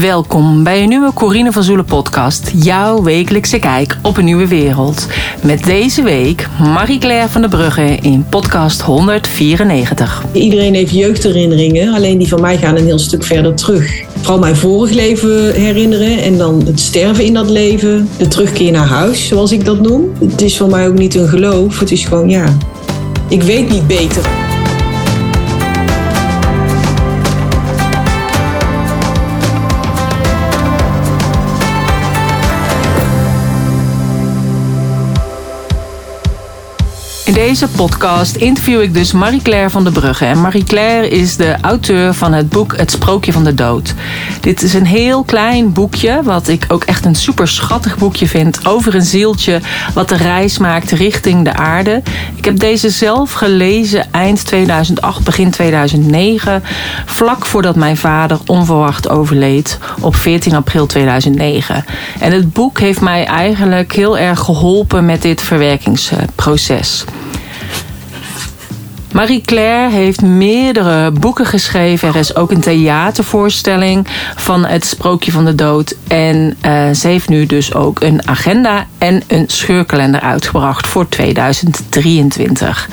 Welkom bij een nieuwe Corine van Zoelen podcast. Jouw wekelijkse kijk op een nieuwe wereld. Met deze week Marie-Claire van der Brugge in podcast 194. Iedereen heeft jeugdherinneringen, alleen die van mij gaan een heel stuk verder terug. Vooral mijn vorig leven herinneren en dan het sterven in dat leven. De terugkeer naar huis, zoals ik dat noem. Het is voor mij ook niet een geloof, het is gewoon ja. Ik weet niet beter. Deze podcast interview ik dus Marie-Claire van der Brugge. En Marie-Claire is de auteur van het boek Het Sprookje van de Dood. Dit is een heel klein boekje, wat ik ook echt een super schattig boekje vind. Over een zieltje wat de reis maakt richting de aarde. Ik heb deze zelf gelezen eind 2008, begin 2009. Vlak voordat mijn vader onverwacht overleed op 14 april 2009. En het boek heeft mij eigenlijk heel erg geholpen met dit verwerkingsproces. Marie-Claire heeft meerdere boeken geschreven. Er is ook een theatervoorstelling van Het Sprookje van de Dood. En uh, ze heeft nu dus ook een agenda en een scheurkalender uitgebracht voor 2023.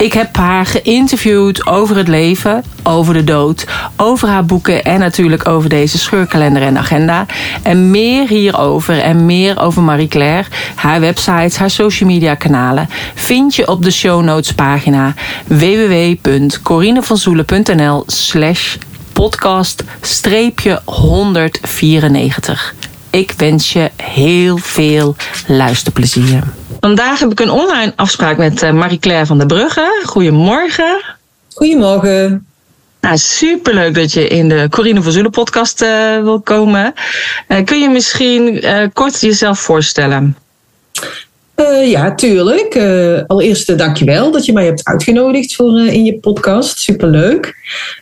Ik heb haar geïnterviewd over het leven, over de dood, over haar boeken en natuurlijk over deze scheurkalender en agenda. En meer hierover en meer over Marie-Claire, haar websites, haar social media kanalen vind je op de show notes pagina www.corinevanzoelen.nl slash podcast 194. Ik wens je heel veel luisterplezier. Vandaag heb ik een online afspraak met eh, Marie-Claire van der Brugge. Goedemorgen. Goedemorgen. Nou, superleuk dat je in de Corine van Zoelen podcast uh, wil komen. Uh, kun je misschien kort jezelf voorstellen? Uh, ja, tuurlijk. Uh, allereerst uh, dankjewel dat je mij hebt uitgenodigd voor, in je podcast. Superleuk.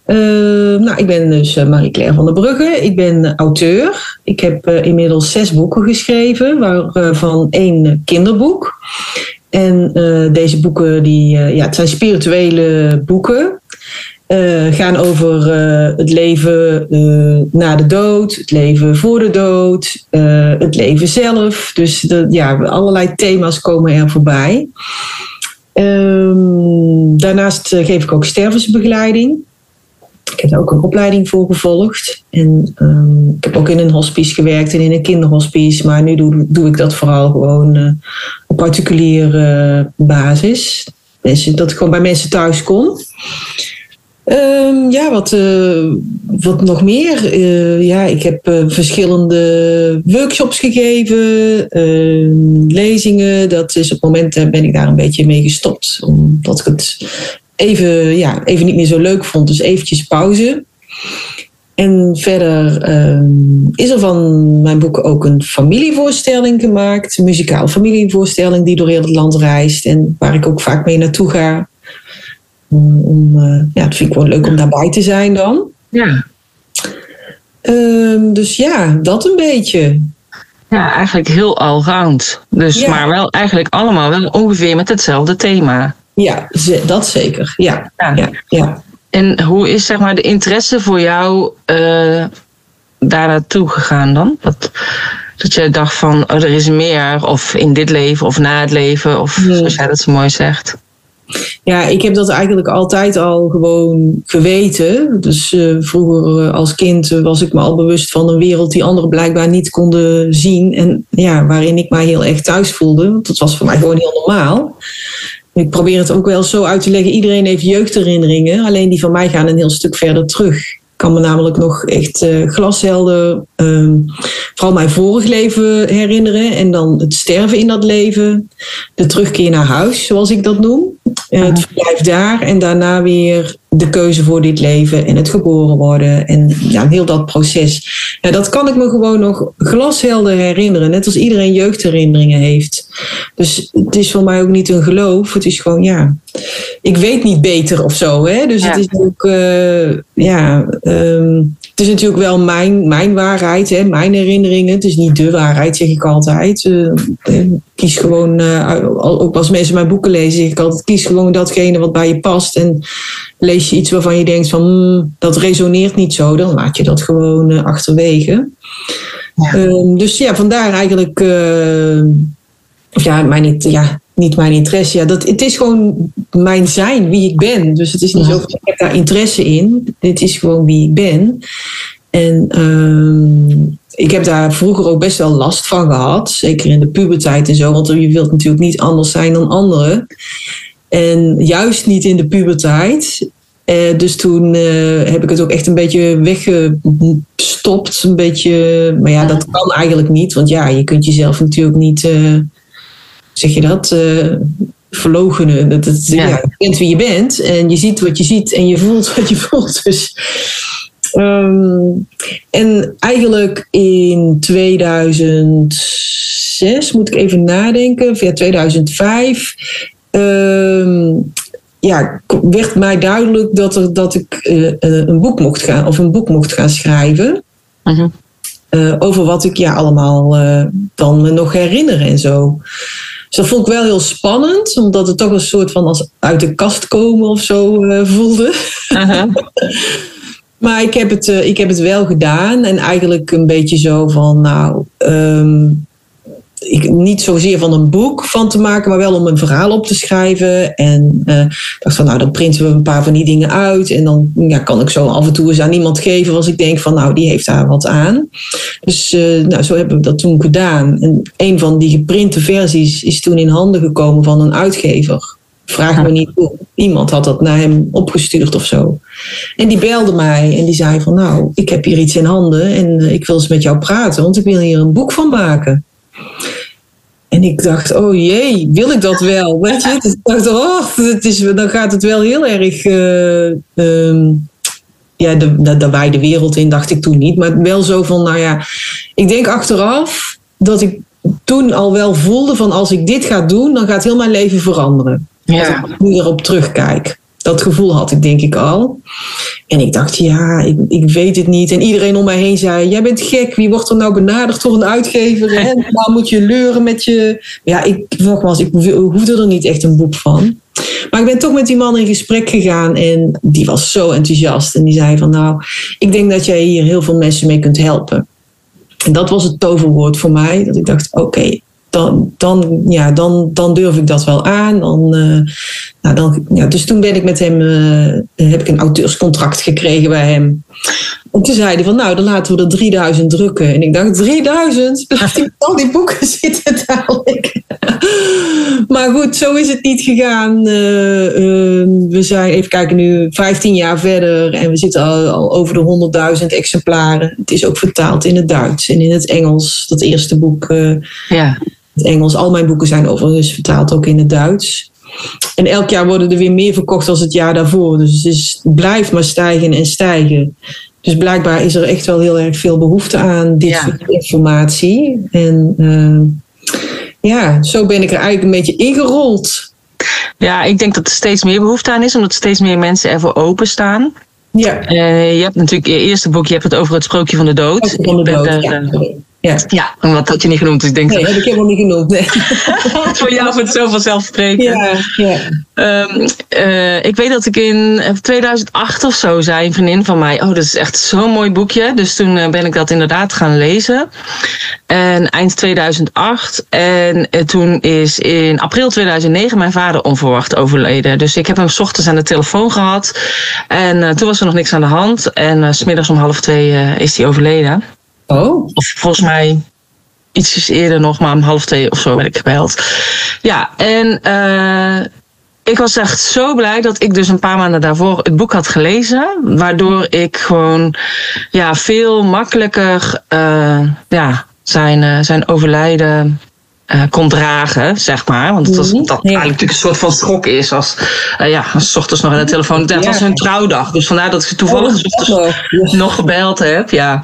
nou, ik ben dus Marie-Claire van der Brugge. Ik ben auteur. Ik heb inmiddels zes boeken geschreven, waarvan één kinderboek. En deze boeken, die, ja, het zijn spirituele boeken. Uh, gaan over uh, het leven uh, na de dood, het leven voor de dood, het leven zelf. Dus ja, allerlei thema's komen er voorbij. Um, daarnaast geef ik ook stervensbegeleiding. Ik heb daar ook een opleiding voor gevolgd. En um, ik heb ook in een hospice gewerkt en in een kinderhospice. Maar nu doe, doe ik dat vooral gewoon op particuliere basis. Dus dat ik gewoon bij mensen thuis kom. Um, ja, wat, uh, wat nog meer? Uh, ja, ik heb uh, verschillende workshops gegeven, ehm, lezingen. Dat is op het moment ben ik daar een beetje mee gestopt. Omdat ik het even, ja, even niet meer zo leuk vond. Dus eventjes pauze. En verder ehm, is er van mijn boeken ook een familievoorstelling gemaakt. Een muzikale familievoorstelling die door heel het land reist. En waar ik ook vaak mee naartoe ga. Om, om uh, ja, dat vind ik gewoon leuk om daarbij te zijn dan. Ja. Um, dus ja, dat een beetje. Ja, eigenlijk heel allround. Dus, ja. Maar wel eigenlijk allemaal wel ongeveer met hetzelfde thema. Ja, dat zeker. Ja. ja. ja, ja. En hoe is zeg maar de interesse voor jou uh, daar naartoe gegaan dan? Dat, dat je dacht van oh, er is meer, of in dit leven of na het leven, of nee. zoals jij dat zo mooi zegt. Ja, ik heb dat eigenlijk altijd al gewoon geweten. Dus uh, vroeger uh, als kind was ik me al bewust van een wereld die anderen blijkbaar niet konden zien. En ja, waarin ik mij heel erg thuis voelde. Want dat was voor mij gewoon heel normaal. Ik probeer het ook wel zo uit te leggen. Iedereen heeft jeugdherinneringen. Alleen die van mij gaan een heel stuk verder terug. Ik kan me namelijk nog echt glashelder uh, vooral mijn vorig leven herinneren. En dan het sterven in dat leven. De terugkeer naar huis, zoals ik dat noem. Uh, het verblijf daar en daarna weer de keuze voor dit leven en het geboren worden en ja, heel dat proces. Ja, dat kan ik me gewoon nog glashelder herinneren, net als iedereen jeugdherinneringen heeft. Dus het is voor mij ook niet een geloof, het is gewoon ja, ik weet niet beter of zo. Hè? Dus ja. het is ook, uh, ja, um, het is natuurlijk wel mijn, mijn waarheid, hè, mijn herinneringen. Het is niet de waarheid, zeg ik altijd. Uh, kies gewoon, uh, ook als mensen mijn boeken lezen, zeg ik altijd: kies gewoon datgene wat bij je past. En lees je iets waarvan je denkt: van mm, dat resoneert niet zo, dan laat je dat gewoon uh, achterwege. Ja. Ehm, dus ja, vandaar eigenlijk. of ja, mijn, ja, niet mijn interesse. Ja, dat, het is gewoon mijn zijn, wie ik ben. Dus het is niet zo, ik heb daar interesse in. Dit is gewoon wie ik ben. En uh, ik heb daar vroeger ook best wel last van gehad. Zeker in de puberteit en zo. Want je wilt natuurlijk niet anders zijn dan anderen. En juist niet in de puberteit. Uh, dus toen uh, heb ik het ook echt een beetje weggestopt. Een beetje, maar ja, dat kan eigenlijk niet. Want ja, je kunt jezelf natuurlijk niet uh, zeg je dat, uh, verlogenen. Dat, dat, ja. ja. je bent wie je bent en je ziet wat je ziet en je voelt wat je voelt. Dus, um, en eigenlijk in 2006, moet ik even nadenken, via 2005, um, ja, werd mij duidelijk dat, er, dat ik uh, een boek mocht gaan of een boek mocht gaan schrijven. Uh -huh. uh, over wat ik ja, allemaal dan nog herinner en zo. Dus dat vond ik wel heel spannend, omdat het toch een soort van als uit de kast komen of zo uh, voelde. Uh-huh. maar ik heb, het, uh, ik heb het wel gedaan en eigenlijk een beetje zo van, nou, um, ik, niet zozeer van een boek van te maken, maar wel om een verhaal op te schrijven. En uh, dacht van, nou, dan printen we een paar van die dingen uit. En dan ja, kan ik zo af en toe eens aan iemand geven als ik denk van, nou, die heeft daar wat aan. Dus uh, nou, zo hebben we dat toen gedaan. En een van die geprinte versies is toen in handen gekomen van een uitgever. Vraag me niet hoe. Iemand had dat naar hem opgestuurd of zo. En die belde mij en die zei van nou, ik heb hier iets in handen en ik wil eens met jou praten, want ik wil hier een boek van maken. En ik dacht, oh jee, wil ik dat wel? Weet je? Dus ik dacht, oh, het is, dan gaat het wel heel erg. Uh, um, ja, de, de, de wijde wereld in, dacht ik toen niet. Maar wel zo van, nou ja, ik denk achteraf dat ik toen al wel voelde van als ik dit ga doen, dan gaat heel mijn leven veranderen. Ja. Als ik nu erop terugkijk. Dat gevoel had ik denk ik al. En ik dacht, ja, ik, ik weet het niet. En iedereen om mij heen zei, jij bent gek. Wie wordt er nou benaderd door een uitgever? Hè? Waar moet je leuren met je... Ja, ik, nogmaals, ik hoefde er niet echt een boek van. Maar ik ben toch met die man in gesprek gegaan en die was zo enthousiast. En die zei van, nou, ik denk dat jij hier heel veel mensen mee kunt helpen. En dat was het toverwoord voor mij. Dat ik dacht, oké, dan, ja, dan, dan durf ik dat wel aan. Dan, uh, nou, ja, dus toen ben ik met hem, uh, heb ik een auteurscontract gekregen bij hem. En toen zei hij van, nou, dan laten we er 3000 drukken. En ik dacht, 3000? Blijft hij al die boeken zitten dadelijk? maar goed, zo is het niet gegaan. Uh, we zijn, even kijken, nu 15 jaar verder. En we zitten al, al over de 100.000 exemplaren. Het is ook vertaald in het Duits en in het Engels. Dat eerste boek. ja het Engels. Al mijn boeken zijn overigens vertaald ook in het Duits. En elk jaar worden er weer meer verkocht als het jaar daarvoor. Dus het is, blijft maar stijgen en stijgen. Dus blijkbaar is er echt wel heel erg veel behoefte aan dit soort informatie. En uh, ja, zo ben ik er eigenlijk een beetje ingerold. Ja, ik denk dat er steeds meer behoefte aan is, omdat steeds meer mensen ervoor openstaan. Ja. Uh, je hebt natuurlijk je eerste boek, je hebt het over het sprookje van de dood. Van de dood, er, ja. Eh, ja. ja, wat had je niet genoemd. Dus ik denk nee, dat heb ik helemaal niet genoemd. Nee. voor jou wordt het zo vanzelfsprekend. Ja, ja. Um, uh, ik weet dat ik in 2008 of zo zei een vriendin van mij... oh, dat is echt zo'n mooi boekje. Dus toen uh, ben ik dat inderdaad gaan lezen. En eind 2008. En uh, toen is in april 2009 mijn vader onverwacht overleden. Dus ik heb hem s ochtends aan de telefoon gehad. En toen was er nog niks aan de hand. En s smiddags om half twee is hij overleden. Oh. Of volgens mij ietsjes eerder nog, maar om half twee of zo werd ik gebeld. Ja, en uh, ik was echt zo blij dat ik dus een paar maanden daarvoor het boek had gelezen. Waardoor ik gewoon ja, veel makkelijker uh, ja, zijn, uh, zijn overlijden uh, kon dragen, zeg maar. Want dat, mm dat eigenlijk natuurlijk een soort van schok is als, uh, ja, als ochtends nog aan de telefoon. Dat was hun trouwdag. Dus vandaar dat ik ze toevallig oh, nog gebeld heb. Ja.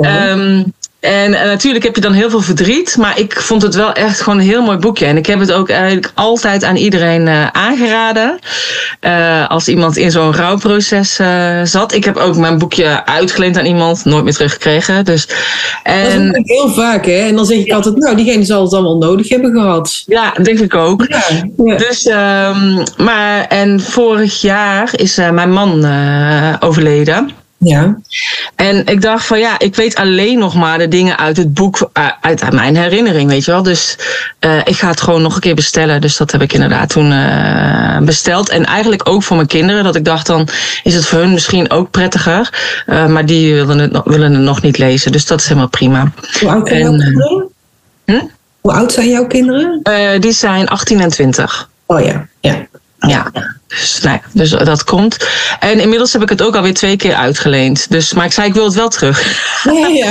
Ehm, en natuurlijk heb je dan heel veel verdriet, maar ik vond het wel echt gewoon een heel mooi boekje. En ik heb het ook eigenlijk altijd aan iedereen uh, aangeraden. Uh, als iemand in zo'n rouwproces zat. Ik heb ook mijn boekje uitgeleend aan iemand, nooit meer teruggekregen. Dus, en, dat is heel vaak, hè? En dan zeg ik altijd, nou, diegene zal het allemaal nodig hebben gehad. Ja, denk ik ook. Ja, ja. Dus, um, maar, en vorig jaar is mijn man overleden. Ja. En ik dacht van ja, ik weet alleen nog maar de dingen uit het boek, uh, uit, mijn herinnering, weet je wel. Dus uh, ik ga het gewoon nog een keer bestellen. Dus dat heb ik inderdaad toen uh, besteld. En eigenlijk ook voor mijn kinderen. Dat ik dacht dan is het voor hun misschien ook prettiger. maar die willen het, willen het nog niet lezen. Dus dat is helemaal prima. Hoe oud zijn jouw kinderen? Hm? Hoe oud zijn jouw kinderen? die zijn 18 en 20. Oh ja, ja. Ja, dus, nou, dus dat komt. En inmiddels heb ik het ook alweer twee keer uitgeleend. Dus, maar ik zei, ik wil het wel terug. Ja, ja.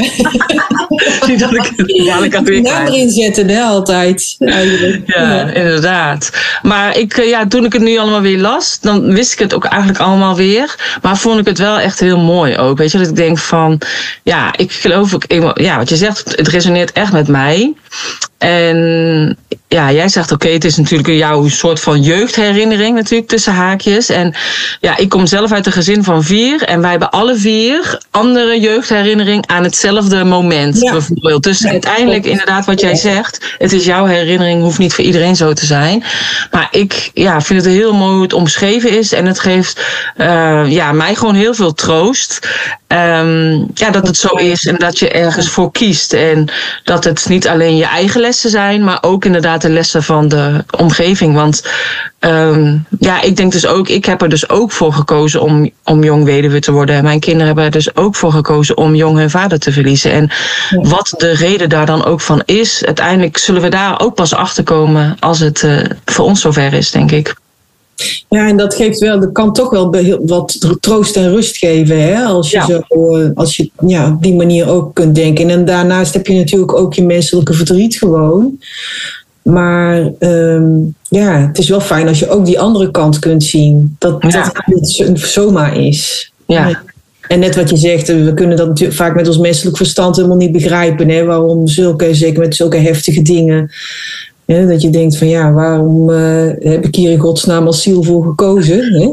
Niet dat ik het dadelijk alweer Naam erin zetten, hè, altijd. Eigenlijk. Ja, ja, inderdaad. Maar ik, ja, toen ik het nu allemaal weer las, dan wist ik het ook eigenlijk allemaal weer. Maar vond ik het wel echt heel mooi ook. Weet je, dat ik denk van, ja, ik geloof ook, ja, wat je zegt, het resoneert echt met mij. En ja, jij zegt oké, het is natuurlijk jouw soort van jeugdherinnering natuurlijk tussen haakjes. En ja, ik kom zelf uit een gezin van vier en wij hebben alle vier andere jeugdherinnering aan hetzelfde moment ja. bijvoorbeeld. Dus uiteindelijk inderdaad wat jij zegt, het is jouw herinnering, hoeft niet voor iedereen zo te zijn. Maar ik ja, vind het heel mooi hoe het omschreven is en het geeft uh, ja, mij gewoon heel veel troost. Um, ja, dat het zo is en dat je ergens voor kiest. En dat het niet alleen je eigen lessen zijn, maar ook inderdaad de lessen van de omgeving. Want um, ja, ik denk dus ook, ik heb er dus ook voor gekozen om, om jong weduwe te worden. En mijn kinderen hebben er dus ook voor gekozen om jong hun vader te verliezen. En wat de reden daar dan ook van is, uiteindelijk zullen we daar ook pas achter komen als het uh, voor ons zover is, denk ik. Ja, en dat geeft wel, dat kan toch wel wat troost en rust geven. Hè? Als je, ja. zo, eh, als je ja, op die manier ook kunt denken. En daarnaast heb je natuurlijk ook je menselijke verdriet gewoon. Maar um, ja, het is wel fijn als je ook die andere kant kunt zien. Dat, ja. dat het zomaar is. Ja. En net wat je zegt, we kunnen dat natuurlijk vaak met ons menselijk verstand helemaal niet begrijpen. Hè? Waarom zulke, zeker met zulke heftige dingen, ja, dat je denkt van ja, waarom uh, heb ik hier in godsnaam als ziel voor gekozen? Hè?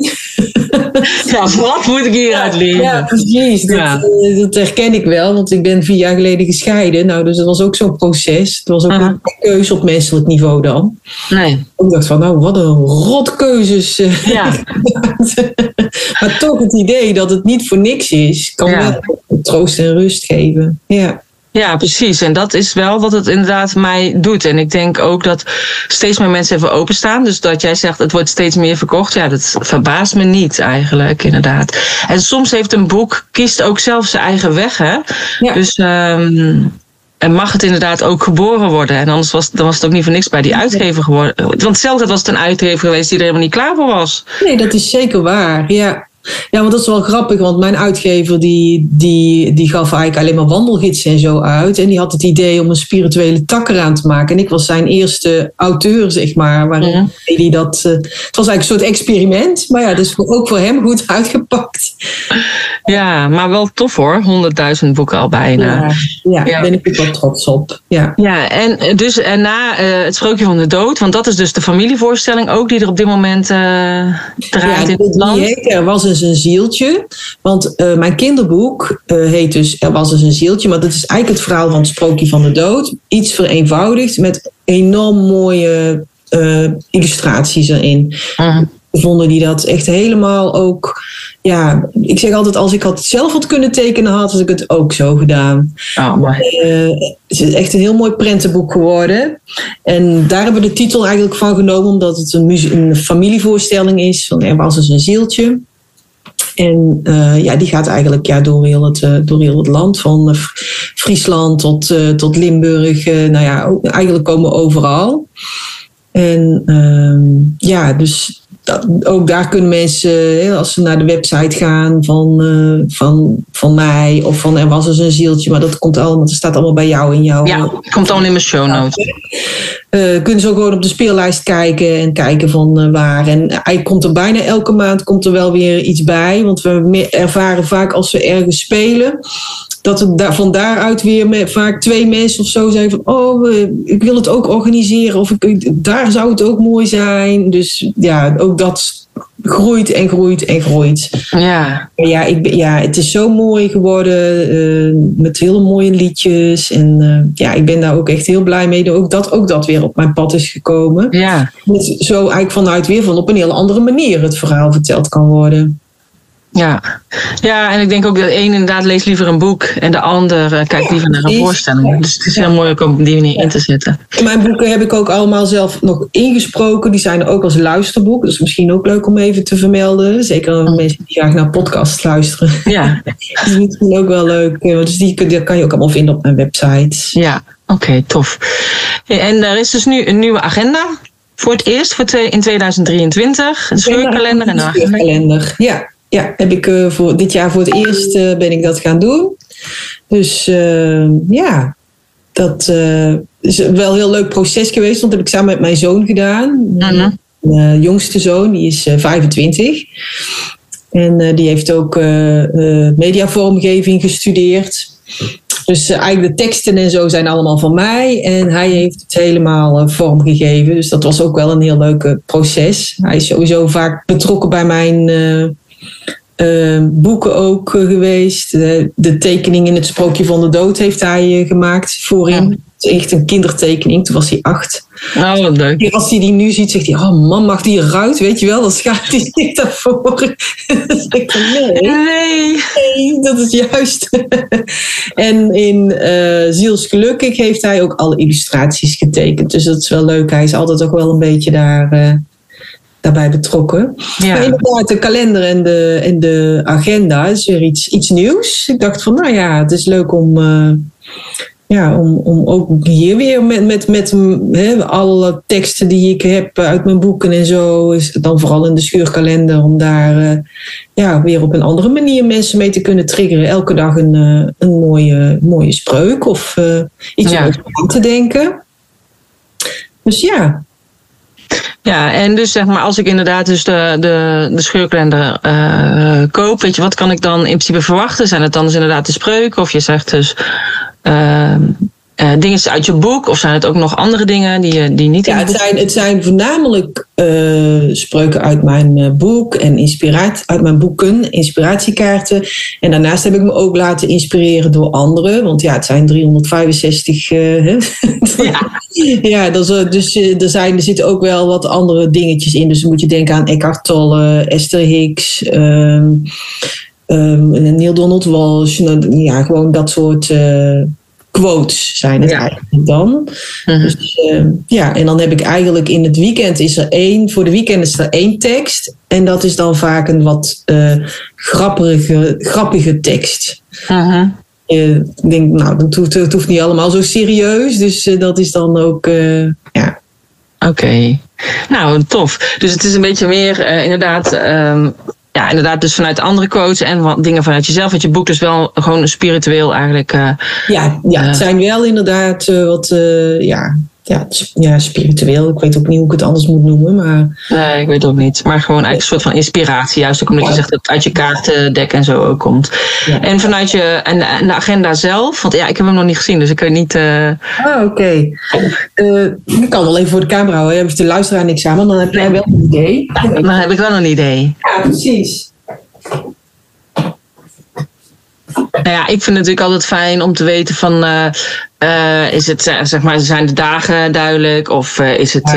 Ja, wat moet ik hier uitleren? Ja, precies. Dat, ja. Uh, dat, herken ik wel, want ik ben vier jaar geleden gescheiden. Nou, dus dat was ook zo'n proces. Het was ook een keuze op menselijk niveau dan. Nee. Ik dacht van, nou, wat een rotkeuzes. Ja. maar toch het idee dat het niet voor niks is, kan ja. wel troost en rust geven. Ja. Ja, precies. En dat is wel wat het inderdaad mij doet. En ik denk ook dat steeds meer mensen even openstaan. Dus dat jij zegt, het wordt steeds meer verkocht. Ja, dat verbaast me niet eigenlijk, inderdaad. En soms heeft een boek, kiest ook zelf zijn eigen weg, hè. Ja. Dus... Um, en mag het inderdaad ook geboren worden. En anders was, dan was het ook niet voor niks bij die uitgever geworden. Want zelfs was het een uitgever geweest die er helemaal niet klaar voor was. Nee, dat is zeker waar. Ja, ja, want dat is wel grappig, want mijn uitgever die, die, die gaf eigenlijk alleen maar wandelgidsen en zo uit. En die had het idee om een spirituele tak eraan te maken. En ik was zijn eerste auteur, zeg maar. Waarin ja. die dat, uh, het was eigenlijk een soort experiment. Maar ja, dus ook voor hem goed uitgepakt. Ja, maar wel tof hoor. 100.000 boeken al bijna. Ja, ja, ja, ben ik ook wel trots op. Ja, ja en dus en na uh, het Sprookje van de Dood, want dat is dus de familievoorstelling ook die er op dit moment uh, draait in het land. Heet, er was eens een zieltje. Want uh, mijn kinderboek heet dus Er was eens een zieltje. Maar dat is eigenlijk het verhaal van het Sprookje van de Dood. Iets vereenvoudigd met enorm mooie illustraties erin. -huh vonden die dat echt helemaal ook. Ja, ik zeg altijd: als ik het zelf had kunnen tekenen, had ik het ook zo gedaan. Oh, uh, het is echt een heel mooi prentenboek geworden. En daar hebben we de titel eigenlijk van genomen, omdat het een, een familievoorstelling is. Van er was dus een zieltje. En uh, ja, die gaat eigenlijk ja, door, heel het, uh, door heel het land, van uh, Friesland tot, tot Limburg. nou ja, eigenlijk komen we overal. En ehm, ja, dus dat, ook daar kunnen mensen, als ze naar de website gaan van, van, van mij of van er was dus een zieltje, maar dat komt allemaal, dat staat allemaal bij jou in jouw. Ja, komt allemaal in mijn show notes. Uh, kunnen ze ook gewoon op de speellijst kijken en kijken van uh, waar. En eigenlijk komt er bijna elke maand komt er wel weer iets bij, want we ervaren vaak als we ergens spelen dat het daar, van daaruit weer met, vaak twee mensen of zo zijn van, oh, eh, ik wil het ook organiseren of ik, daar zou het ook mooi zijn. Dus ja, ook dat groeit en groeit en groeit. Ja. Ja, ik, ja het is zo mooi geworden uh, met hele mooie liedjes. En uh, ja, ik ben daar ook echt heel blij mee dat ook dat, ook dat weer op mijn pad is gekomen. Ja. Dat zo eigenlijk vanuit weer van op een hele andere manier het verhaal verteld kan worden. Ja. ja, en ik denk ook dat de een inderdaad leest liever een boek en de ander uh, kijkt liever naar een voorstelling. Dus het is heel mooi om op die manier in te zetten. Mijn boeken heb ik ook allemaal zelf nog ingesproken. Die zijn er ook als luisterboek. Dus misschien ook leuk om even te vermelden. Zeker mensen die graag naar podcasts luisteren. Ja. dat is misschien ook wel leuk. Dus die, die kan je ook allemaal vinden op mijn website. Ja, oké, okay, tof. En er is dus nu een nieuwe agenda. Voor het eerst voor in 2023. Een scheurkalender en een agenda. Ja, ja, heb ik uh, voor dit jaar voor het eerst uh, ben ik dat gaan doen. Dus uh, ja, dat is wel een heel leuk proces geweest. Want dat heb ik samen met mijn zoon gedaan. Mijn jongste zoon, die is 25. En die heeft ook mediavormgeving gestudeerd. Dus eigenlijk de teksten en zo zijn allemaal van mij. En hij heeft het helemaal vormgegeven. Dus dat was ook wel een heel leuk proces. Hij is sowieso vaak betrokken bij mijn uh, boeken ook uh, geweest. Uh, de tekening in het Sprookje van de Dood heeft hij gemaakt voorin. Ja. Is echt een kindertekening. Toen was hij acht. Oh, wat leuk. Als hij die nu ziet, zegt hij: Oh man, mag die eruit? Weet je wel, dan schaart hij zich daarvoor. ik nee, nee. Nee, dat is juist. en in Ziels Gelukkig heeft hij ook alle illustraties getekend. Dus dat is wel leuk. Hij is altijd ook wel een beetje daar daarbij betrokken. Ja. Maar inderdaad, de kalender en de, en de agenda is weer iets, iets nieuws. Ik dacht van, nou ja, het is leuk om, uh, ja, om, om ook hier weer met, met, met alle teksten die ik heb uit mijn boeken en zo, is dan vooral in de schuurkalender, om daar uh, ja, weer op een andere manier mensen mee te kunnen triggeren. Elke dag een, uh, een mooie, mooie spreuk of iets Ja. om over aan te denken. Dus ja, Ja, en dus zeg maar, als ik inderdaad dus de, de, de scheurkalender eh, koop, weet je, wat kan ik dan in principe verwachten? Zijn het dan dus inderdaad de spreuken? Of je zegt dus eh, eh, dingen uit je boek? Of zijn het ook nog andere dingen die, je- die niet Ja, het het boek zijn, het zijn voornamelijk eh, spreuken uit mijn eh, boek en inspiratie, uit mijn boeken, inspiratiekaarten. En daarnaast heb ik me ook laten inspireren door anderen. Want ja, het zijn 365. eh, hè? Ja. ja, dat is, dus er, zijn, er zitten ook wel wat andere dingetjes in. Dus dan moet je denken aan Eckhart Tolle, Esther Hicks. ehm ehm, Neil Donald Walsh. nou, Ja, gewoon dat soort quotes zijn het Ja. eigenlijk dan. Mhm. Dus, eh, ja, en dan heb ik eigenlijk in het weekend is er één, voor de weekend is er één tekst. En dat is dan vaak een wat eh, grappige, grappige tekst. Mhm. Eh, ik denk, nou, dat hoeft, het hoeft niet allemaal zo serieus. Dus eh, dat is dan ook, ja. Oké. Nou, tof. Dus het is een beetje meer inderdaad. ehm, ja, inderdaad, dus vanuit andere quotes en wat dingen vanuit jezelf. Want je boek dus wel gewoon spiritueel eigenlijk. eh, Ja, ja, het zijn wel inderdaad eh, wat, eh, ja, ja, ja, spiritueel. Ik weet ook niet hoe ik het anders moet noemen, maar Nee, ik weet het ook niet. Maar gewoon eigenlijk een soort van inspiratie. Juist ook omdat je zegt dat het uit je kaartendek en zo ook komt. Ja. En vanuit je en de, en de agenda zelf. Want ja, ik heb hem nog niet gezien, dus ik kan niet. eh, Ah, oké. Eh, ik kan wel even voor de camera houden. Heb je de luisteraar niks aan, maar dan heb jij wel een idee. dan heb ik wel een idee. Ja, precies. Nou ja, ik vind het natuurlijk altijd fijn om te weten van. eh, eh, is het, eh, zeg maar, zijn de dagen duidelijk? Of is het.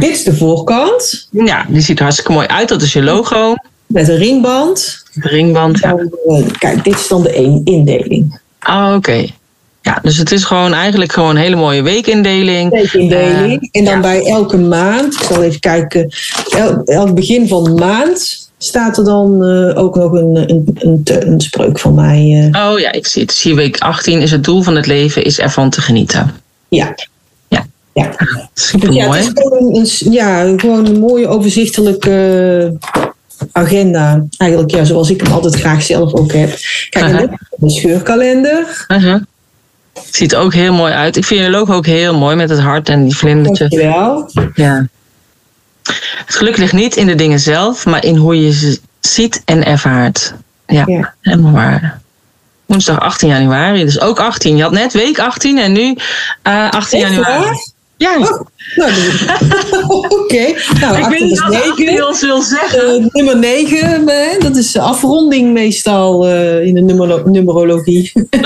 dit is de voorkant. ja, die ziet er hartstikke mooi uit. Dat is je logo. Met een ringband. De ringband. Ja. Kijk, dit is dan de één indeling. Oh, oké. Ja, dus het is gewoon eigenlijk gewoon een hele mooie weekindeling. Weekindeling. en dan ja. bij elke maand, ik zal even kijken, el- elk begin van de maand staat er dan eh, ook nog een, een, een, een spreuk van mij. eh. Oh ja, ik zie het. Hier week 18 is het doel van het leven is ervan te genieten. ja. Ja. ja. Super Ja, mooi. het is gewoon een, ja, gewoon een mooie overzichtelijke agenda. Eigenlijk ja, zoals ik hem altijd graag zelf ook heb. Kijk, en Aha. dit is de scheurkalender. Ziet er ook heel mooi uit. Ik vind je logo ook heel mooi met het hart en die vlindertje. Dankjewel. Ja. Het geluk ligt niet in de dingen zelf, maar in hoe je ze ziet en ervaart. Ja, Ja. helemaal waar. Woensdag 18 januari, dus ook 18. Je had net week 18 en nu uh, 18 Echt januari. Ja, Oh, nou, Oké. Nou, ik weet 18 niet wat 18 9. ons wil zeggen. Eh, nummer 9, dat is afronding meestal eh, in de numero- numerologie.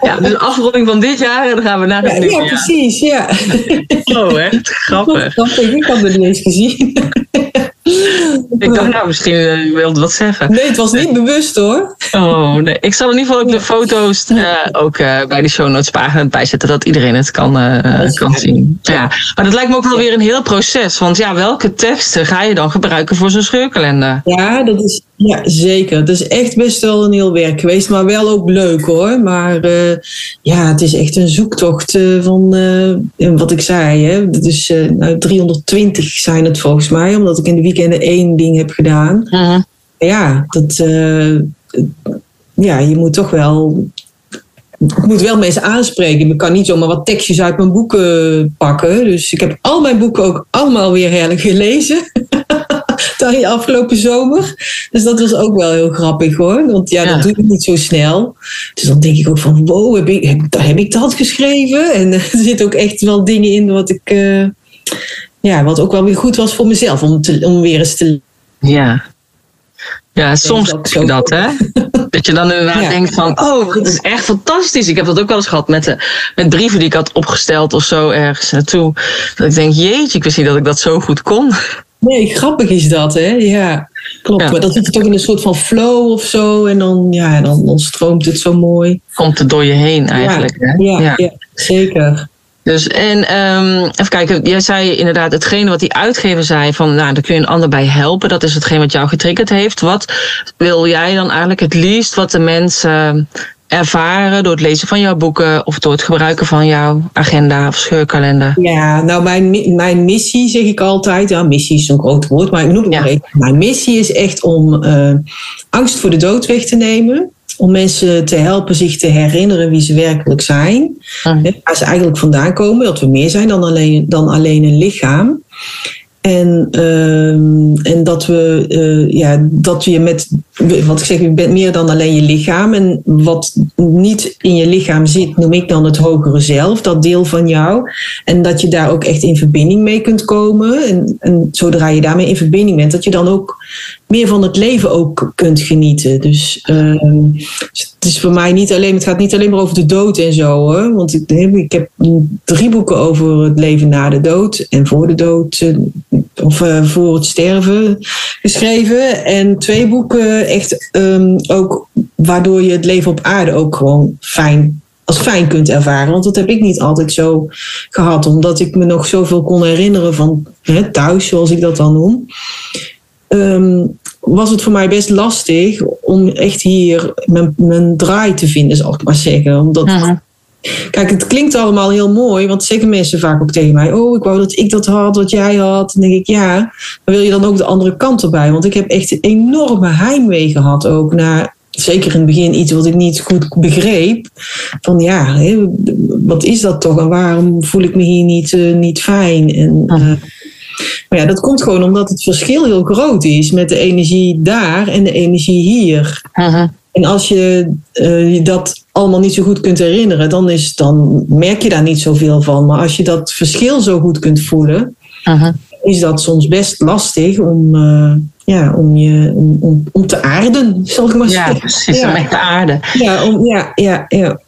Ja, dus afronding van dit jaar en dan gaan we naar het Ja, nieuwe ja, precies. Ja. Oh, echt grappig. Grappig, ik had het niet eens gezien. Ik dacht, nou, misschien eh, je wilde wat zeggen. Nee, het was niet bewust hoor. Oh, nee. Ik zal in ieder geval ook de foto's eh, ook eh, bij de show notes pagina bijzetten, dat iedereen het kan, eh, kan zien. Ja. Maar dat lijkt me ook wel weer een heel proces. Want ja, welke teksten ga je dan gebruiken voor zo'n scheurkalender? Ja, dat is ja, zeker. Het is echt best wel een heel werk geweest, maar wel ook leuk hoor. Maar eh, ja, het is echt een zoektocht eh, van eh, wat ik zei. Hè. Eh, nou, 320 zijn het volgens mij, omdat ik in de weekenden één heb gedaan. Ja, dat, eh, ja, je moet toch wel. Ik moet wel mensen aanspreken. Ik kan niet zomaar wat tekstjes uit mijn boeken pakken. Dus ik heb al mijn boeken ook allemaal weer hergelezen. de afgelopen zomer. Dus dat was ook wel heel grappig hoor. Want ja, Ja. dat doe ik niet zo snel. Dus dan denk ik ook van wow, heb ik, heb, heb ik dat geschreven? En er zitten ook echt wel dingen in wat ik. eh, ja, wat ook wel weer goed was voor mezelf. Om, te, om weer eens te Ja. Ja, soms dat ook je dat, hè? Dat je dan inderdaad Ja. denkt van, oh, dat is echt fantastisch. Ik heb dat ook wel eens gehad met, de, met brieven die ik had opgesteld of zo ergens naartoe. Dat ik denk, jeetje, ik wist niet dat ik dat zo goed kon. Nee, grappig is dat, hè? Ja, klopt. Ja. Maar dat zit toch in een soort van flow of zo. En dan, ja, dan, dan stroomt het zo mooi. Komt er door je heen eigenlijk, hè? Ja, ja. zeker. Dus en ehm, even kijken, jij zei inderdaad hetgene wat die uitgever zei van, nou, daar kun je een ander bij helpen. Dat is hetgeen wat jou getriggerd heeft. Wat wil jij dan eigenlijk het liefst wat de mensen ervaren door het lezen van jouw boeken of door het gebruiken van jouw agenda of scheurkalender? Ja, nou, mijn, mi- mijn missie zeg ik altijd. Ja, missie is zo'n groot woord, maar ik noem het Ja. maar even. Mijn missie is echt om eh, angst voor de dood weg te nemen. Om mensen te helpen zich te herinneren wie ze werkelijk zijn. Hè, Waar ze eigenlijk vandaan komen. Dat we meer zijn dan alleen, dan alleen een lichaam. En, ehm, en dat we, eh, ja, dat je met, wat ik zeg, je bent meer dan alleen je lichaam. En wat niet in je lichaam zit, noem ik dan het hogere zelf, dat deel van jou. En dat je daar ook echt in verbinding mee kunt komen. En, en zodra je daarmee in verbinding bent, dat je dan ook meer van het leven ook kunt genieten. Dus ehm, het is voor mij niet alleen, het gaat niet alleen maar over de dood en zo hoor. Want ik, ik heb drie boeken over het leven na de dood en voor de dood. eh, Of eh, voor het sterven geschreven. En twee boeken echt ehm, ook waardoor je het leven op aarde ook gewoon fijn als fijn kunt ervaren. Want dat heb ik niet altijd zo gehad. Omdat ik me nog zoveel kon herinneren van hè, thuis, zoals ik dat dan noem. Ehm, was het voor mij best lastig om echt hier mijn, mijn draai te vinden, zal ik maar zeggen. Omdat, Mhm. Kijk, het klinkt allemaal heel mooi, want zeggen mensen vaak ook tegen mij: Oh, ik wou dat ik dat had, wat jij had. Dan denk ik: Ja, maar wil je dan ook de andere kant erbij? Want ik heb echt een enorme heimwee gehad ook naar. Zeker in het begin iets wat ik niet goed begreep. Van ja, wat is dat toch en waarom voel ik me hier niet, eh, niet fijn? En, eh, maar ja, dat komt gewoon omdat het verschil heel groot is met de energie daar en de energie hier. Mhm. En als je je dat allemaal niet zo goed kunt herinneren, dan, is, dan merk je daar niet zoveel van. Maar als je dat verschil zo goed kunt voelen, Mhm. is dat soms best lastig om, eh, ja, om, je, om, om, om te aarden, zal ik maar Ja, zeggen. precies, Ja. om echt de aarde. Ja, om, ja, ja, ja.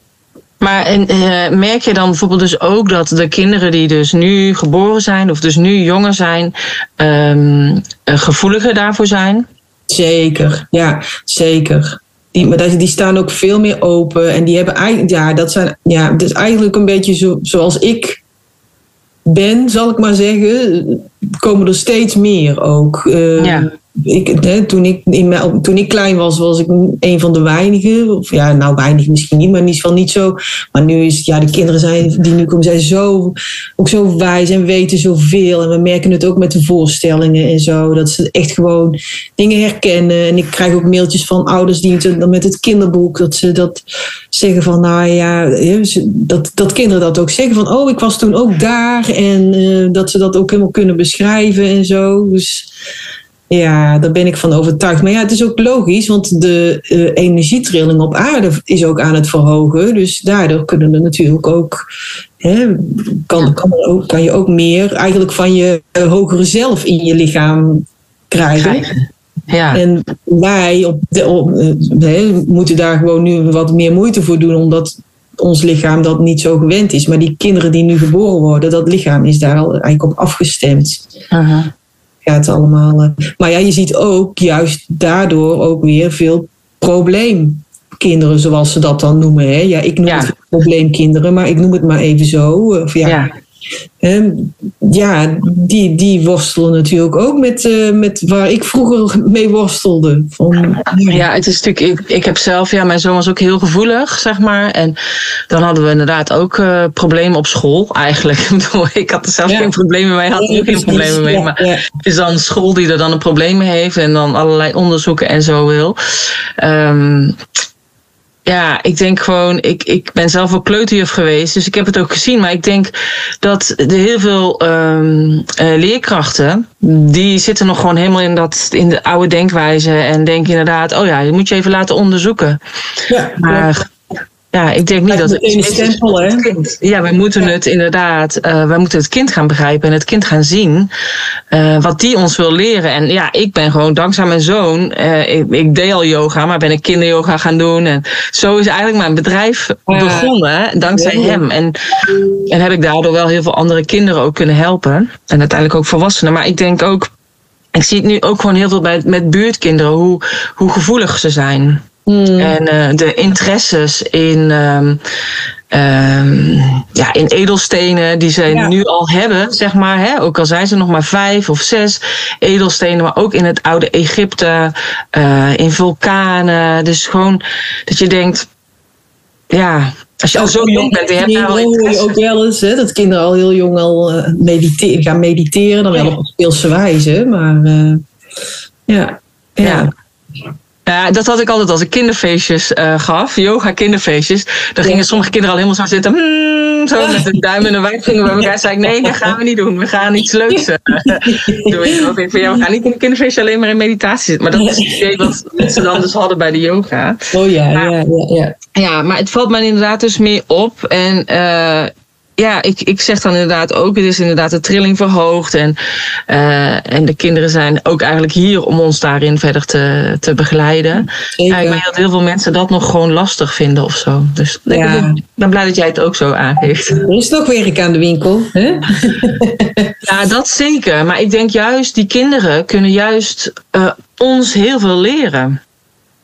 Maar en, eh, merk je dan bijvoorbeeld dus ook dat de kinderen die dus nu geboren zijn of dus nu jonger zijn, ehm, eh, gevoeliger daarvoor zijn? Zeker, ja, zeker. Die, maar die staan ook veel meer open. En die hebben eigenlijk, ja, dat zijn, ja, dat is eigenlijk een beetje zo, zoals ik ben, zal ik maar zeggen. Komen er steeds meer ook. Eh, Ja. Ik, hè, toen, ik toen ik klein was, was ik een van de weinigen. Of ja, nou weinig misschien niet, maar in ieder geval niet zo. Maar nu is het, ja, de kinderen zijn, die nu komen, zijn zo, ook zo wijs en weten zoveel. En we merken het ook met de voorstellingen en zo. Dat ze echt gewoon dingen herkennen. En ik krijg ook mailtjes van ouders die het, met het kinderboek, dat ze dat zeggen van, nou ja, dat, dat kinderen dat ook zeggen van, oh, ik was toen ook daar. En eh, dat ze dat ook helemaal kunnen beschrijven en zo. Dus Ja, daar ben ik van overtuigd. Maar ja, het is ook logisch, want de uh, energietrilling op aarde is ook aan het verhogen. Dus daardoor kunnen er natuurlijk ook, hè, kan, kan, ook, kan je ook meer eigenlijk van je uh, hogere zelf in je lichaam krijgen. Ja. En wij op de, op, uh, moeten daar gewoon nu wat meer moeite voor doen, omdat ons lichaam dat niet zo gewend is. Maar die kinderen die nu geboren worden, dat lichaam is daar al eigenlijk op afgestemd. -huh gaat allemaal. Eh, maar ja, je ziet ook juist daardoor ook weer veel probleemkinderen, zoals ze dat dan noemen. Hè? Ja, ik noem het probleemkinderen, maar ik noem het maar even zo. Of ja, ja. Ja, die, die worstelen natuurlijk ook met, uh, met waar ik vroeger mee worstelde. Van, ja, het is natuurlijk, ik, ik heb zelf, ja, mijn zoon was ook heel gevoelig, zeg maar. En dan hadden we inderdaad ook uh, problemen op school, eigenlijk. ik had er zelf geen problemen mee, had er ook geen problemen mee. Maar het is dan school die er dan een probleem mee heeft en dan allerlei onderzoeken en zo wil. Um, ja, ik denk gewoon, ik, ik ben zelf ook kleuterjuf geweest, dus ik heb het ook gezien. Maar ik denk dat er heel veel um, uh, leerkrachten, die zitten nog gewoon helemaal in, dat, in de oude denkwijze. En denken inderdaad, oh ja, je moet je even laten onderzoeken. Ja, maar ja, ik denk niet dat het. Een stempel, hè? Ja, wij moeten het inderdaad, uh, wij moeten het kind gaan begrijpen en het kind gaan zien uh, wat die ons wil leren. En ja, ik ben gewoon dankzij mijn zoon, uh, ik, ik, deed al yoga, maar ben ik kinderyoga gaan doen. En zo is eigenlijk mijn bedrijf begonnen, dankzij hem. En, en heb ik daardoor wel heel veel andere kinderen ook kunnen helpen. En uiteindelijk ook volwassenen. Maar ik denk ook, ik zie het nu ook gewoon heel veel bij, met buurtkinderen, hoe, hoe gevoelig ze zijn. Hmm. En uh, de interesses in, um, um, ja, in edelstenen die ze ja. nu al hebben, zeg maar. Hè? Ook al zijn ze nog maar vijf of zes edelstenen, maar ook in het oude Egypte, uh, in vulkanen. Dus gewoon dat je denkt, ja, als je al zo jong bent, je hebt daar al je ook wel eens hè, dat kinderen al heel jong al uh, mediteren, gaan mediteren, dan wel op speelse wijze, maar ja. ja. ja. Ja, dat had ik altijd als ik kinderfeestjes uh, gaf, yoga kinderfeestjes. Dan gingen sommige kinderen al helemaal zo zitten, hmm, zo met een duim en een wijsvinger bij elkaar. zei ik, nee, dat gaan we niet doen. We gaan iets leuks uh, doen. Ik van, ja, we gaan niet in een kinderfeestje alleen maar in meditatie zitten. Maar dat is het idee wat ze dan dus hadden bij de yoga. Oh ja, ja, ja, ja. Ja, maar het valt mij inderdaad dus meer op. En uh, ja, ik, ik zeg dan inderdaad ook, het is inderdaad de trilling verhoogd. En, uh, en de kinderen zijn ook eigenlijk hier om ons daarin verder te, te begeleiden. Ja, ik weet dat heel veel mensen dat nog gewoon lastig vinden of zo. Dus ja. ik ben blij dat jij het ook zo aangeeft. Er is toch weer aan de winkel. Hè? ja, dat zeker. Maar ik denk juist, die kinderen kunnen juist uh, ons heel veel leren.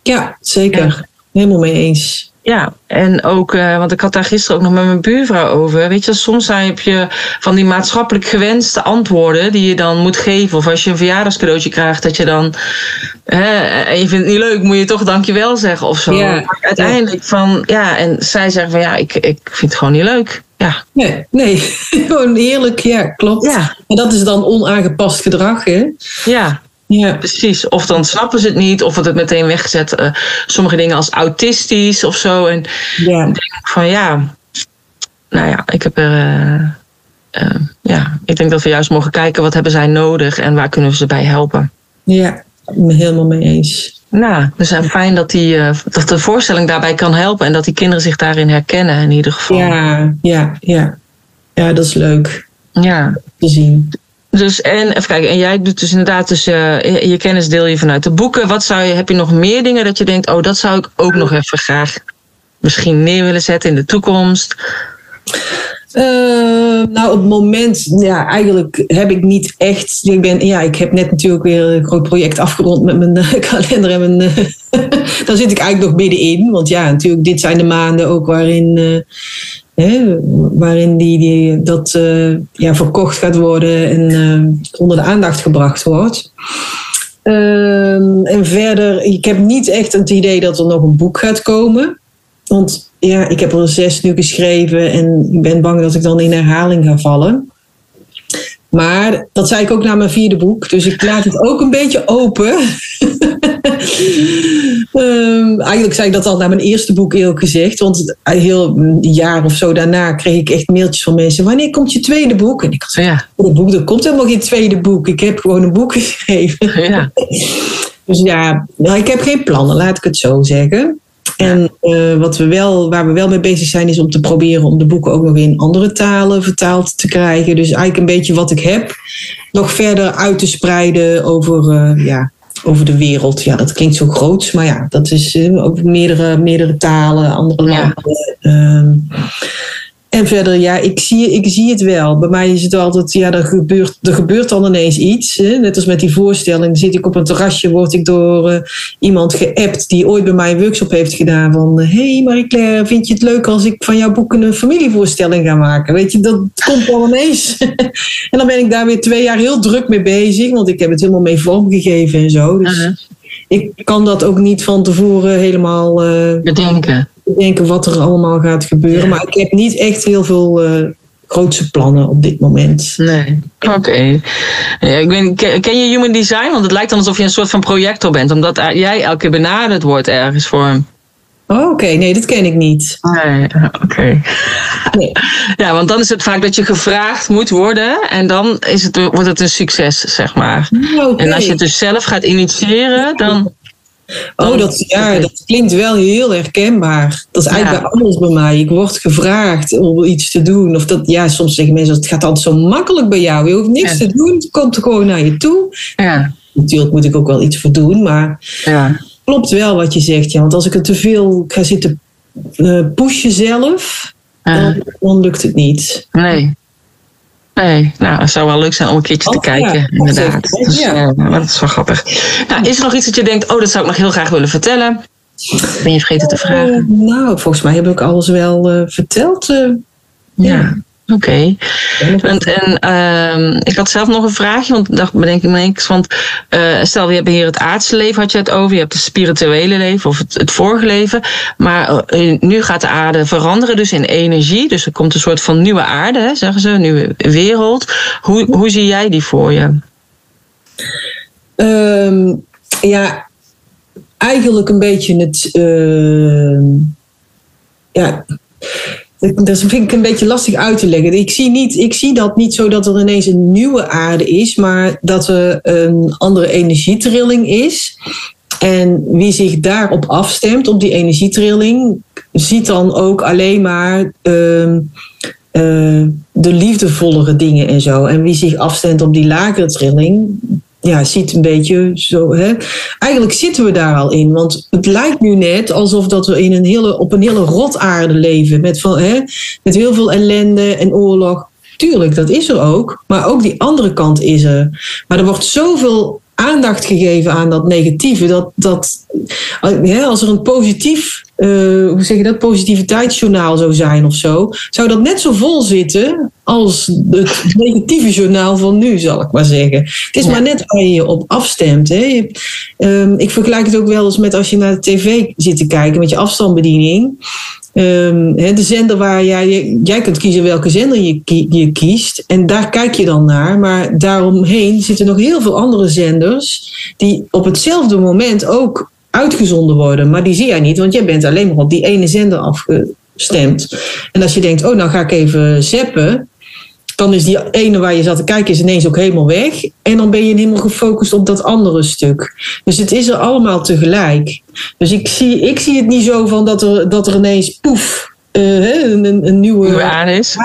Ja, zeker. Helemaal mee eens. Ja, en ook, uh, want ik had daar gisteren ook nog met mijn buurvrouw over. Weet je, soms heb je van die maatschappelijk gewenste antwoorden die je dan moet geven. Of als je een verjaardagscadeautje krijgt, dat je dan. Hè, en je vindt het niet leuk, moet je toch dankjewel zeggen of zo. Ja. Uiteindelijk van, ja, en zij zeggen van ja, ik, ik vind het gewoon niet leuk. Ja. Nee, nee, gewoon eerlijk, ja, klopt. Ja. En dat is dan onaangepast gedrag, hè? Ja, ja, precies. Of dan snappen ze het niet, of wordt het meteen weggezet. Uh, sommige dingen als autistisch of zo. En ja. dan denk ik van ja, nou ja, ik heb er. Uh, uh, ja, ik denk dat we juist mogen kijken wat hebben zij nodig en waar kunnen we ze bij helpen. Ja, helemaal mee eens. Nou, dus fijn dat, die, dat de voorstelling daarbij kan helpen en dat die kinderen zich daarin herkennen in ieder geval. Ja, ja, ja. Ja, dat is leuk. Ja. Te zien. Dus en even kijken, en jij doet dus inderdaad dus, uh, je kennis deel je vanuit de boeken. Wat zou je, heb je nog meer dingen dat je denkt, oh, dat zou ik ook nog even graag misschien neer willen zetten in de toekomst? Uh, nou, op het moment, ja, eigenlijk heb ik niet echt. Ik, ben, ja, ik heb net natuurlijk weer een groot project afgerond met mijn uh, kalender. En mijn, uh, daar zit ik eigenlijk nog middenin. Want ja, natuurlijk, dit zijn de maanden ook waarin Waarin die, die, dat uh, ja, verkocht gaat worden en uh, onder de aandacht gebracht wordt. Uh, en verder, ik heb niet echt het idee dat er nog een boek gaat komen. Want ja, ik heb er zes nu geschreven en ik ben bang dat ik dan in herhaling ga vallen. Maar dat zei ik ook na mijn vierde boek. Dus ik laat het ook een beetje open. um, eigenlijk zei ik dat al na mijn eerste boek eerlijk gezegd. Want heel een jaar of zo daarna kreeg ik echt mailtjes van mensen. Wanneer komt je tweede boek? En ik had ja. een boek, er komt helemaal geen tweede boek. Ik heb gewoon een boek geschreven. Ja. dus ja, nou, ik heb geen plannen, laat ik het zo zeggen. En uh, wat we wel, waar we wel mee bezig zijn, is om te proberen om de boeken ook nog in andere talen vertaald te krijgen. Dus eigenlijk een beetje wat ik heb, nog verder uit te spreiden over, uh, ja, over de wereld. Ja, dat klinkt zo groot, maar ja, dat is uh, over meerdere, meerdere talen, andere landen. Ja. En verder, ja, ik zie, ik zie het wel. Bij mij is het altijd, ja, er gebeurt, er gebeurt dan ineens iets. Hè? Net als met die voorstelling. Zit ik op een terrasje, word ik door uh, iemand geappt die ooit bij mij een workshop heeft gedaan. Van, hé hey Marie-Claire, vind je het leuk als ik van jouw boeken een familievoorstelling ga maken? Weet je, dat komt al ineens. en dan ben ik daar weer twee jaar heel druk mee bezig. Want ik heb het helemaal mee vormgegeven en zo. Dus uh -huh. ik kan dat ook niet van tevoren helemaal... Uh, Bedenken denken wat er allemaal gaat gebeuren. Maar ik heb niet echt heel veel uh, grootse plannen op dit moment. Nee, oké. Ja, ik ben, ken je Human Design? Want het lijkt dan alsof je een soort van projector bent. Omdat jij elke keer benaderd wordt ergens voor. Oh, oké. Nee, dat ken ik niet. Nee, oké. Nee. Ja, want dan is het vaak dat je gevraagd moet worden. En dan is het, wordt het een succes, zeg maar. Okay. En als je het dus zelf gaat initiëren, dan... Oh, dat, ja, dat klinkt wel heel herkenbaar. Dat is eigenlijk ja. anders bij mij. Ik word gevraagd om iets te doen. Of dat, ja, soms zeggen mensen, het gaat altijd zo makkelijk bij jou. Je hoeft niks ja. te doen, het komt gewoon naar je toe. Ja. Natuurlijk moet ik ook wel iets voor doen, maar ja. klopt wel wat je zegt. Ja. Want als ik er te veel ga zitten uh, pushen zelf, dan, dan lukt het niet. Nee. Nee, nou, het zou wel leuk zijn om een keertje te oh, kijken, ja. inderdaad. Dus, ja. uh, dat is wel grappig. Nou, is er nog iets dat je denkt, oh, dat zou ik nog heel graag willen vertellen? Ben je vergeten te vragen? Uh, nou, volgens mij heb ik alles wel uh, verteld. ja. ja. Oké. Okay. En, uh, ik had zelf nog een vraagje, want dacht bedenk ik me eens. Want uh, stel, je hebt hier het aardse leven, had je het over. Je hebt het spirituele leven of het, het vorige leven. Maar uh, nu gaat de aarde veranderen, dus in energie. Dus er komt een soort van nieuwe aarde, zeggen ze, een nieuwe wereld. Hoe, hoe zie jij die voor je? Um, ja, eigenlijk een beetje het. Uh, ja dat vind ik een beetje lastig uit te leggen. Ik zie, niet, ik zie dat niet zo dat er ineens een nieuwe aarde is, maar dat er een andere energietrilling is. En wie zich daarop afstemt, op die energietrilling, ziet dan ook alleen maar uh, uh, de liefdevollere dingen en zo. En wie zich afstemt op die lagere trilling, ja, ziet een beetje zo. Hè. Eigenlijk zitten we daar al in. Want het lijkt nu net alsof dat we in een hele, op een hele rotaarde leven. Met, van, hè, met heel veel ellende en oorlog. Tuurlijk, dat is er ook. Maar ook die andere kant is er. Maar er wordt zoveel aandacht gegeven aan dat negatieve. Dat, dat hè, als er een positief, uh, hoe zeg je dat, positiviteitsjournaal zou zijn of zo, zou dat net zo vol zitten als het negatieve journaal van nu, zal ik maar zeggen. Het is ja. maar net waar je je op afstemt. Hè. Um, ik vergelijk het ook wel eens met als je naar de tv zit te kijken met je afstandsbediening. Um, de zender waar jij, jij kunt kiezen welke zender je, je kiest. En daar kijk je dan naar. Maar daaromheen zitten nog heel veel andere zenders. die op hetzelfde moment ook uitgezonden worden. Maar die zie jij niet, want jij bent alleen maar op die ene zender afgestemd. En als je denkt, oh, nou ga ik even zappen dan is die ene waar je zat te kijken is ineens ook helemaal weg. En dan ben je helemaal gefocust op dat andere stuk. Dus het is er allemaal tegelijk. Dus ik zie, ik zie het niet zo van dat er, dat er ineens poef. Uh, een, een, nieuwe, nieuwe aarde, is.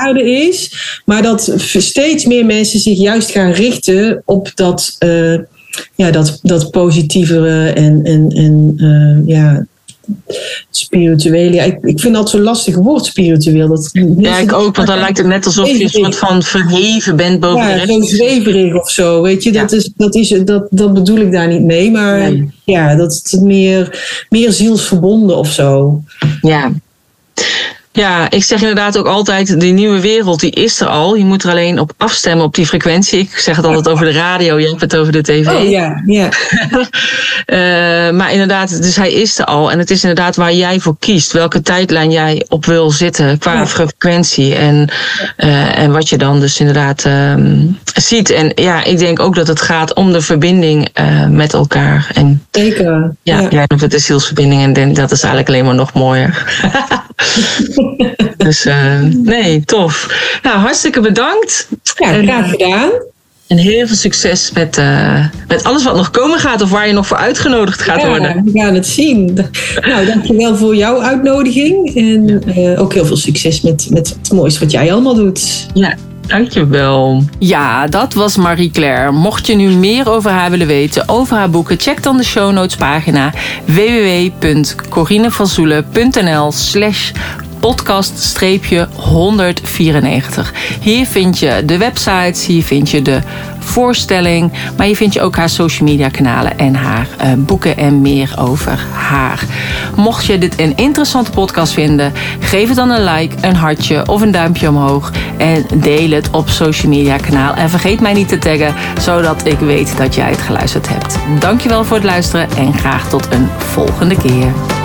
is. Maar dat steeds meer mensen zich juist gaan richten op dat, uh, ja, dat, dat positievere en, en, en uh, ja, spiritueel. Ja, ik, ik vind dat zo'n lastig woord, spiritueel. Dat, ja, ik ook, want dan lijkt het net alsof je een soort van verheven bent boven ja, de rest. zo zweverig of zo, weet je. Dat, ja. is, dat, is, dat, dat bedoel ik daar niet mee, maar nee. ja, dat is meer, meer zielsverbonden of zo. Ja. Ja, ik zeg inderdaad ook altijd, die nieuwe wereld die is er al. Je moet er alleen op afstemmen op die frequentie. Ik zeg het altijd over de radio, je hebt het over de tv. Oh ja, ja. uh, maar inderdaad, dus hij is er al. En het is inderdaad waar jij voor kiest. Welke tijdlijn jij op wil zitten qua ja. frequentie. En, uh, en wat je dan dus inderdaad um, ziet. En ja, ik denk ook dat het gaat om de verbinding uh, met elkaar. En, Zeker. Ja, ja. jij noemt het de zielsverbinding. En dat is eigenlijk alleen maar nog mooier. dus uh, nee, tof. Nou, hartstikke bedankt. Ja, graag gedaan. En heel veel succes met, uh, met alles wat nog komen gaat of waar je nog voor uitgenodigd gaat ja, worden. We gaan het zien. Nou, dankjewel voor jouw uitnodiging. En uh, ook heel veel succes met, met het mooiste wat jij allemaal doet. Ja, Dankjewel. Ja, dat was Marie-Claire. Mocht je nu meer over haar willen weten, over haar boeken, check dan de show notes pagina www.corinevanzoelen.nl slash podcast-194. Hier vind je de websites, hier vind je de voorstelling, maar hier vind je ook haar social media kanalen en haar uh, boeken en meer over haar. Mocht je dit een interessante podcast vinden, geef het dan een like, een hartje of een duimpje omhoog en deel het op social media kanaal. En vergeet mij niet te taggen, zodat ik weet dat jij het geluisterd hebt. Dankjewel voor het luisteren en graag tot een volgende keer.